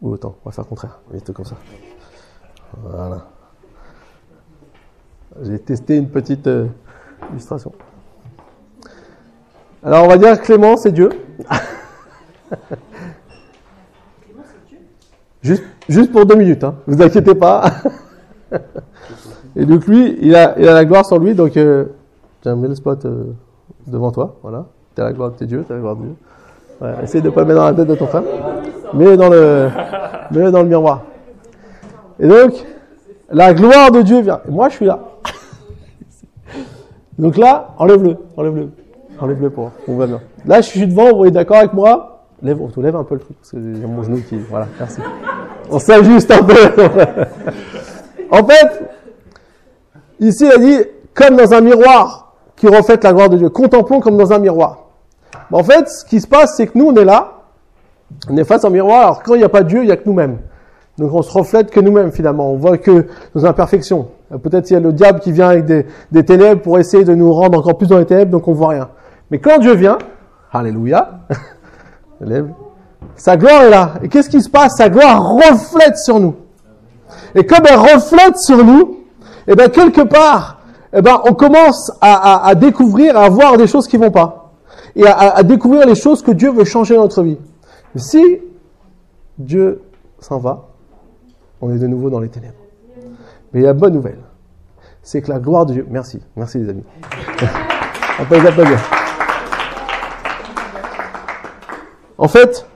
A: Ou autant, on va faire le contraire. Mets-toi comme ça. Voilà. J'ai testé une petite euh, illustration. Alors on va dire Clément, c'est Dieu. juste, juste pour deux minutes, hein. vous inquiétez pas. Et donc lui, il a, il a la gloire sur lui, donc euh, j'ai mis le spot euh, devant toi, voilà. T'as la gloire de tes dieux, t'as la gloire de Dieu. Essaye de ne pas le mettre dans la tête de ton frère. Mets-le dans le, mets dans le miroir. Et donc, la gloire de Dieu vient. Et moi, je suis là. donc là, enlève-le, enlève-le. Enlève-le pour, on va bien. Là, je suis devant, vous êtes d'accord avec moi? Lève, On te lève un peu le truc, parce que j'ai mon genou qui... Voilà, merci. On s'ajuste un peu. <laughs> en fait, ici, il a dit, comme dans un miroir qui reflète la gloire de Dieu. Contemplons comme dans un miroir. En fait, ce qui se passe, c'est que nous, on est là, on est face au miroir, alors quand il n'y a pas Dieu, il n'y a que nous-mêmes. Donc on se reflète que nous-mêmes finalement, on voit que nos imperfections. Peut-être il y a le diable qui vient avec des, des ténèbres pour essayer de nous rendre encore plus dans les ténèbres, donc on voit rien. Mais quand Dieu vient, Alléluia, <laughs> sa gloire est là. Et qu'est-ce qui se passe? Sa gloire reflète sur nous. Et comme elle reflète sur nous, et eh bien quelque part, eh ben on commence à, découvrir, à voir des choses qui vont pas, et à, découvrir les choses que Dieu veut changer dans notre vie. Mais si Dieu s'en va, on est de nouveau dans les ténèbres. Mais il y a une bonne nouvelle, c'est que la gloire de Dieu. Merci, merci les amis. <laughs> En fait,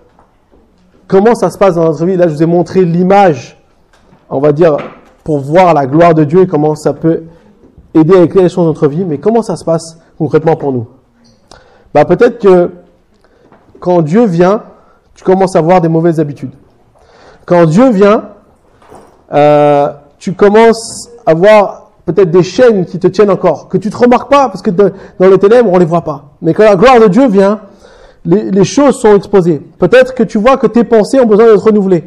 A: comment ça se passe dans notre vie? Là, je vous ai montré l'image, on va dire, pour voir la gloire de Dieu et comment ça peut aider à éclairer les choses dans notre vie. Mais comment ça se passe concrètement pour nous? Bah, Peut-être que quand Dieu vient, tu commences à avoir des mauvaises habitudes. Quand Dieu vient, euh, tu commences à voir peut-être des chaînes qui te tiennent encore, que tu te remarques pas, parce que dans les ténèbres, on les voit pas. Mais quand la gloire de Dieu vient, les, choses sont exposées. Peut-être que tu vois que tes pensées ont besoin d'être renouvelées.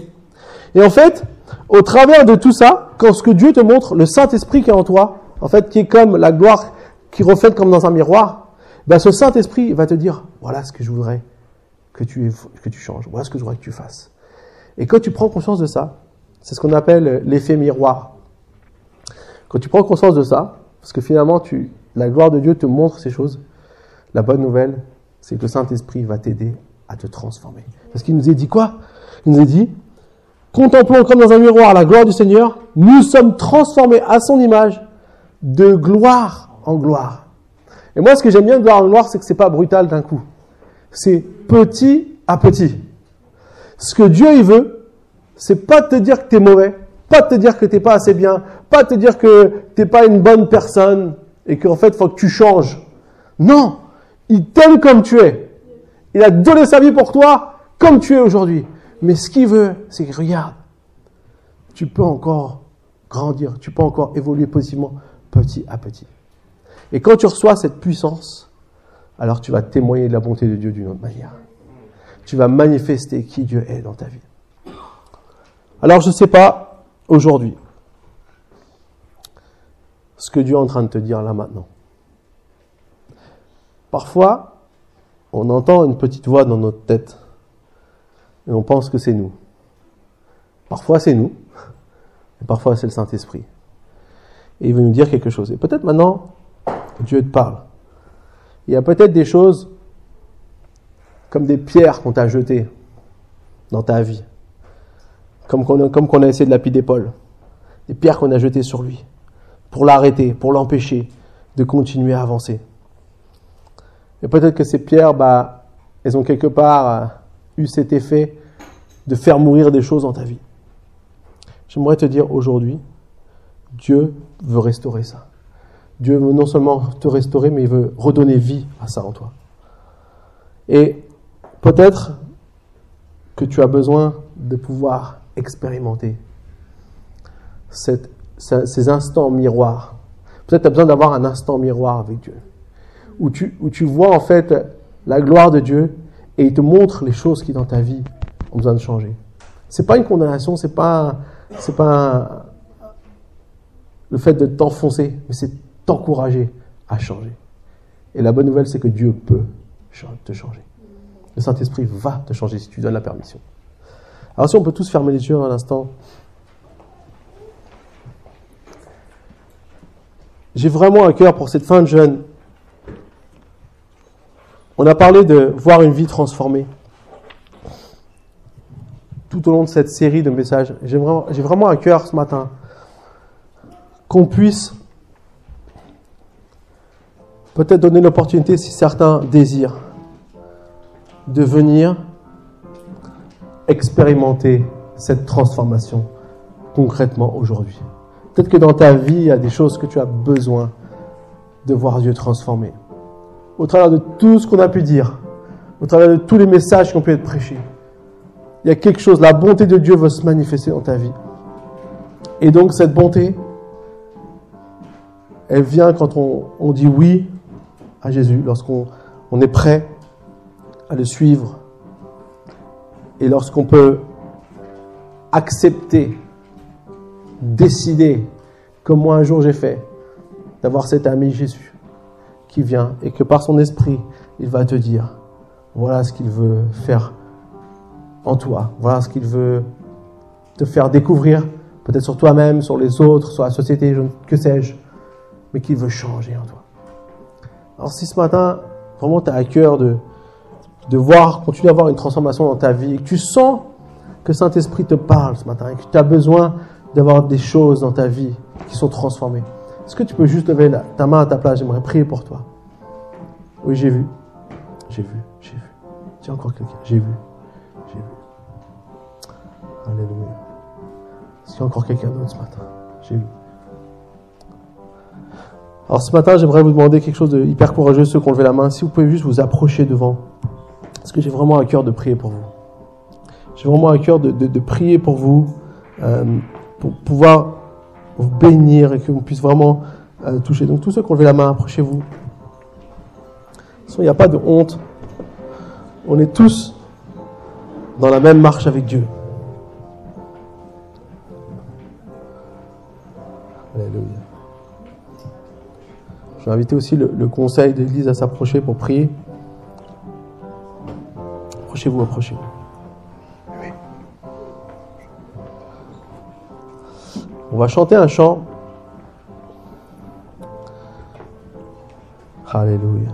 A: Et en fait, au travers de tout ça, quand ce que Dieu te montre, le Saint-Esprit qui est en toi, en fait, qui est comme la gloire qui reflète comme dans un miroir, ben ce Saint-Esprit va te dire, voilà ce que je voudrais que tu, que tu changes, voilà ce que je voudrais que tu fasses. Et quand tu prends conscience de ça, c'est ce qu'on appelle l'effet miroir. Quand tu prends conscience de ça, parce que finalement, tu, la gloire de Dieu te montre ces choses, la bonne nouvelle, c'est que le Saint-Esprit va t'aider à te transformer. Parce qu'il nous a dit quoi? Il nous a dit, contemplons comme dans un miroir la gloire du Seigneur, nous sommes transformés à son image de gloire en gloire. Et moi, ce que j'aime bien de gloire en gloire, c'est que c'est pas brutal d'un coup. C'est petit à petit. Ce que Dieu il veut, c'est pas de te dire que tu es mauvais, pas de te dire que t'es pas assez bien, pas de te dire que t'es pas une bonne personne et qu'en fait, il faut que tu changes. Non, il t'aime comme tu es. Il a donné sa vie pour toi comme tu es aujourd'hui. Mais ce qu'il veut, c'est que regarde, tu peux encore grandir, tu peux encore évoluer positivement petit à petit. Et quand tu reçois cette puissance, alors tu vas témoigner de la bonté de Dieu d'une autre manière. Tu vas manifester qui Dieu est dans ta vie. Alors je ne sais pas aujourd'hui ce que Dieu est en train de te dire là maintenant. Parfois, on entend une petite voix dans notre tête et on pense que c'est nous. Parfois c'est nous, et parfois c'est le Saint-Esprit. Et il veut nous dire quelque chose. Et peut-être maintenant, Dieu te parle. Il y a peut-être des choses comme des pierres qu'on t'a jetées dans ta vie. Comme qu'on a, comme qu'on a essayé de lapider Paul. Des pierres qu'on a jetées sur lui. Pour l'arrêter, pour l'empêcher de continuer à avancer. Et peut-être que ces pierres, bah, elles ont quelque part euh, eu cet effet de faire mourir des choses dans ta vie. J'aimerais te dire aujourd'hui, Dieu veut restaurer ça. Dieu veut non seulement te restaurer, mais il veut redonner vie à ça en toi. Et peut-être que tu as besoin de pouvoir expérimenter ces instants miroirs. Peut-être tu as besoin d'avoir un instant miroir avec Dieu, où tu, où tu vois en fait la gloire de Dieu et il te montre les choses qui dans ta vie ont besoin de changer. C'est pas une condamnation, c'est pas, c'est pas le fait de t'enfoncer, mais c'est t'encourager à changer. Et la bonne nouvelle, c'est que Dieu peut te changer. Le Saint-Esprit va te changer si tu donnes la permission. Alors si on peut tous fermer les yeux un instant. J'ai vraiment un cœur pour cette fin de jeûne. On a parlé de voir une vie transformée tout au long de cette série de messages. J'ai vraiment, vraiment un cœur ce matin qu'on puisse peut-être donner l'opportunité, si certains désirent, de venir expérimenter cette transformation concrètement aujourd'hui. Peut-être que dans ta vie, il y a des choses que tu as besoin de voir Dieu transformer. Au travers de tout ce qu'on a pu dire, au travers de tous les messages qui ont pu être prêchés, il y a quelque chose, la bonté de Dieu veut se manifester dans ta vie. Et donc cette bonté, elle vient quand on, dit oui à Jésus, lorsqu'on on est prêt à le suivre et lorsqu'on peut accepter, décider, comme moi un jour j'ai fait, d'avoir cet ami Jésus vient et que par son esprit, il va te dire, voilà ce qu'il veut faire en toi, voilà ce qu'il veut te faire découvrir, peut-être sur toi-même, sur les autres, sur la société, que sais-je, mais qu'il veut changer en toi. Alors si ce matin, vraiment tu as à cœur de, de voir, continuer à avoir une transformation dans ta vie, tu sens que Saint-Esprit te parle ce matin, et que tu as besoin d'avoir des choses dans ta vie qui sont transformées, est-ce que tu peux juste lever ta main à ta place? J'aimerais prier pour toi. Oui, j'ai vu. J'ai vu. J'ai vu. Tiens encore quelqu'un. J'ai vu. J'ai vu. Alléluia. Est-ce qu'il y a encore quelqu'un d'autre ce matin? J'ai vu. Alors ce matin, j'aimerais vous demander quelque chose de hyper courageux, ceux qui ont levé la main. Si vous pouvez juste vous approcher devant. Parce que j'ai vraiment un cœur de prier pour vous. J'ai vraiment un cœur de, de, prier pour vous, euh, pour pouvoir vous bénir et que vous puissiez vraiment euh, toucher. Donc tous ceux qui ont levé la main, approchez-vous. Il n'y a pas de honte. On est tous dans la même marche avec Dieu. Alléluia. Je vais inviter aussi le, conseil de l'Église à s'approcher pour prier. Approchez-vous, approchez-vous. On va chanter un chant. Alléluia.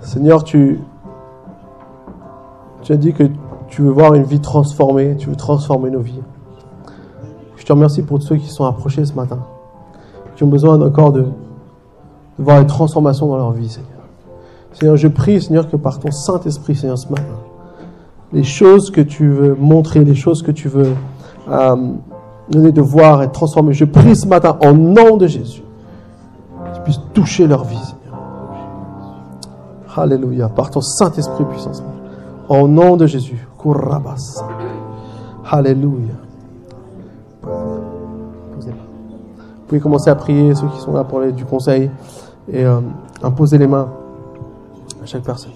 A: Seigneur, tu, tu as dit que tu veux voir une vie transformée, tu veux transformer nos vies. Je te remercie pour tous ceux qui sont approchés ce matin, qui ont besoin encore de, voir une transformation dans leur vie, Seigneur. Seigneur, je prie, Seigneur, que par ton Saint-Esprit, Seigneur, ce matin, les choses que tu veux montrer, les choses que tu veux euh, donner de voir et transformer, je prie ce matin, en nom de Jésus, que tu puisses toucher leur vie, Seigneur. Alléluia, par ton Saint-Esprit puissant, Seigneur. Au nom de Jésus. Kurabas. Alléluia. Commencer à prier, ceux qui sont là pour du conseil, et euh, imposer les mains à chaque personne.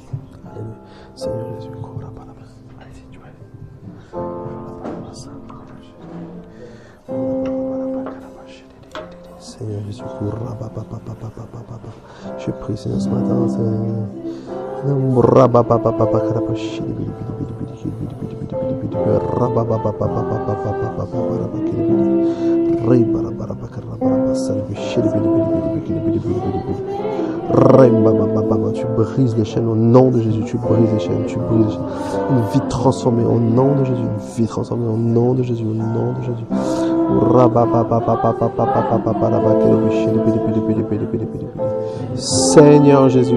A: Tu brises les chaînes au nom de Jésus, tu brises les chaînes, tu brises les chaînes. Une vie transformée au nom de Jésus, une vie transformée au nom de Jésus, au nom de Jésus. Seigneur Jésus,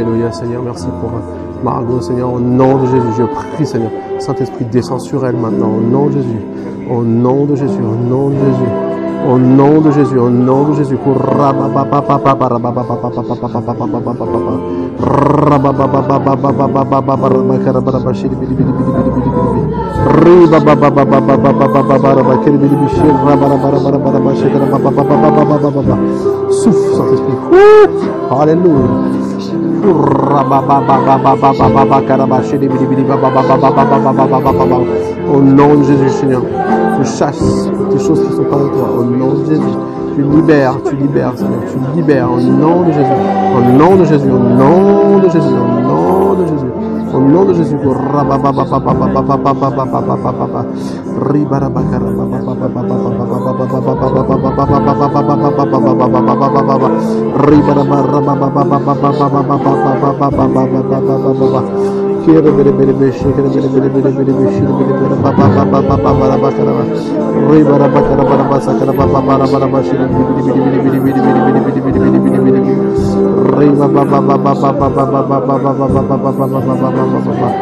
A: Alléluia, Seigneur. Merci pour Margot, Seigneur. Au nom de Jésus, je prie, Seigneur. Saint-Esprit, descend sur elle maintenant. Au nom de Jésus. Au nom de Jésus. Au nom de Jésus. Au nom de Jésus. Au nom de Jésus. Souffle, Saint-Esprit. Alléluia. Au nom de Jésus, Seigneur, tu chasses des choses qui sont pas de toi. Au nom de Jésus, tu libères, tu libères, Seigneur, tu libères. Au nom de Jésus, au nom de Jésus, au nom de Jésus, au nom de Jésus. Lolo Gesù Ribara Au nom de Jésus, Rinta carabascente, rebe carebe de bishi, bidi bidi bidi bidi bidi bidi bidi bidi bidi bidi bidi bidi bidi baba baba.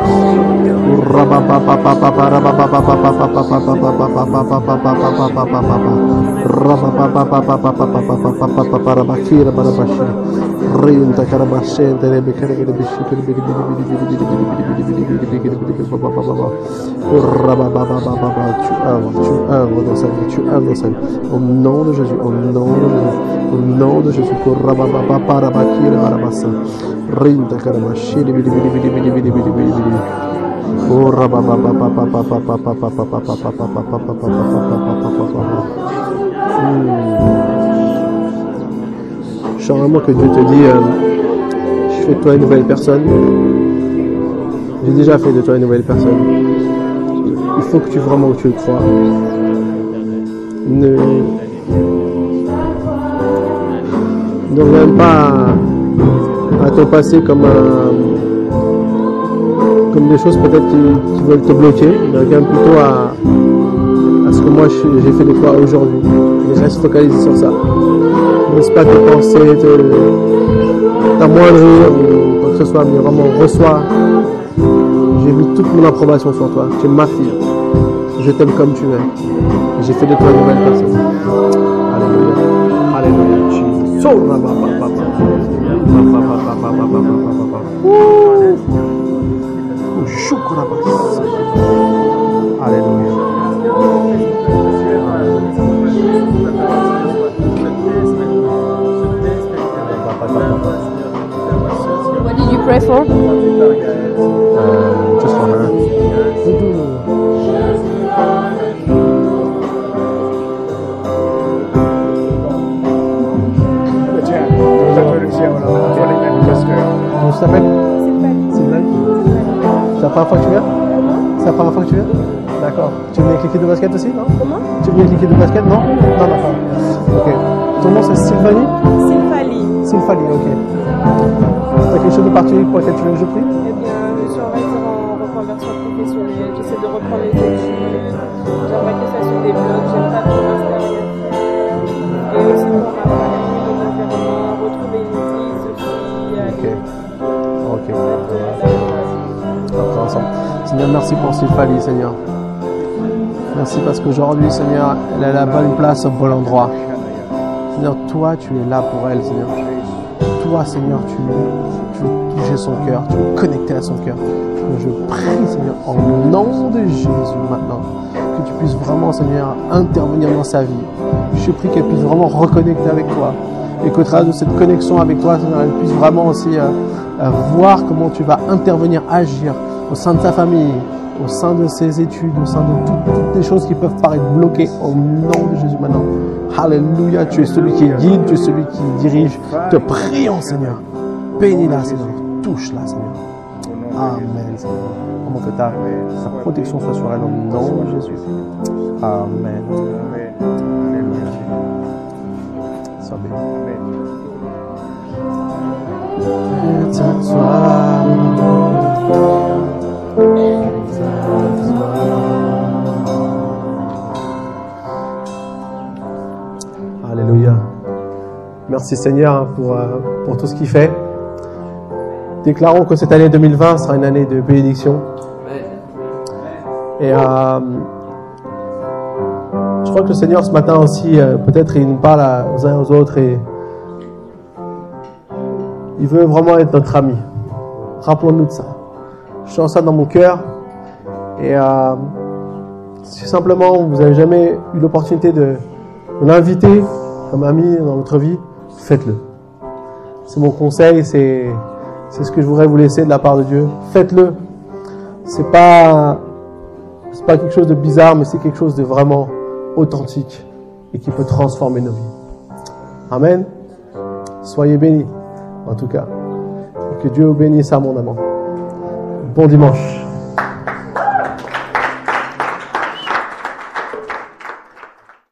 A: Rabba baba baba baba, tu œuvres, tu œuvres dans sa vie, tu œuvres dans sa vie. Au nom de Jésus, au nom de Jésus, au nom de Jésus, rabba baba baba bakira barabasa. Rinta carabascente, bidi bidi Rinta carabascente, rebe carabere biship, rebe rebe rebe rebe rebe rebe rebe rebe rebe rebe rebe rebe rebe rebe Oh, Je sens vraiment que Dieu te dit, euh, je fais de toi une nouvelle personne. J'ai déjà fait de toi une nouvelle personne. Il faut que tu vraiment que tu le crois. Ne, ne reviens pas à, ton passé comme un, comme des choses peut-être qui, veulent te bloquer, mais reviens plutôt à, à ce que moi j'ai fait de toi aujourd'hui. Et reste focalisé sur ça. Laisse pas tes pensées t'amoindrir ou quoi que ce soit, mais vraiment reçois. J'ai mis toute mon approbation sur toi. Tu es ma fille. Je t'aime comme tu es. J'ai fait de toi une nouvelle personne. Alléluia. Alléluia. So,
B: iPhone?
A: Uh, just for her. Comment tu t'appelles Sylvain. C'est la première fois que tu viens C'est la première fois que tu viens D'accord. Tu viens avec l'équipe de basket aussi, non
B: Comment?
A: Tu viens avec l'équipe de basket, non Non, d'accord. Ok. Ton nom c'est Sylvanie
B: Sylvanie.
A: Sylvanie, ok. T'as quelque chose de particulier pour lequel tu veux que je prie?
B: Eh bien, je suis on va dire en reconversion professionnelle. J'essaie de reprendre les études. J'aimerais que ça se développe. J'aime pas trop l'installation. Et aussi pour ma famille, mon environnement, retrouver une aussi.
A: Ok.
B: aller
A: Ok. Après, ensemble. Seigneur, merci pour Sylvanie, Seigneur. Merci parce qu'aujourd'hui, Seigneur, elle à la bonne place au bon endroit. Seigneur, toi, tu es là pour elle, Seigneur. Seigneur, tu, tu veux toucher son cœur, tu veux connecter à son cœur. Je prie, Seigneur, au nom de Jésus maintenant, que tu puisses vraiment, Seigneur, intervenir dans sa vie. Je prie qu'elle puisse vraiment reconnecter avec toi. Et qu'au travers de cette connexion avec toi, Seigneur, elle puisse vraiment aussi euh, euh, voir comment tu vas intervenir, agir au sein de sa famille, au sein de ses études, au sein de toutes les choses qui peuvent paraître bloquées au nom de Jésus maintenant. Alléluia, tu es celui qui guide, tu es celui qui dirige. Te prions, Seigneur. Bénis-la, Seigneur. Touche-la, Seigneur. Amen, Seigneur. Comment que ta, protection soit sur elle au nom de Jésus. Amen. Sois béni. C'est Merci Seigneur pour, euh, pour tout ce qu'il fait. Déclarons que cette année 2020 sera une année de bénédiction. Et euh, je crois que le Seigneur ce matin aussi, euh, peut-être il nous parle aux uns et aux autres et il veut vraiment être notre ami. Rappelons-nous de ça. Je sens ça dans mon cœur. Et si simplement vous n'avez jamais eu l'opportunité de, de l'inviter comme ami dans votre vie, faites-le. C'est mon conseil, c'est ce que je voudrais vous laisser de la part de Dieu. Faites-le. C'est pas pas quelque chose de bizarre, mais c'est quelque chose de vraiment authentique et qui peut transformer nos vies. Amen. Soyez bénis, en tout cas. Et que Dieu vous bénisse abondamment. Bon dimanche.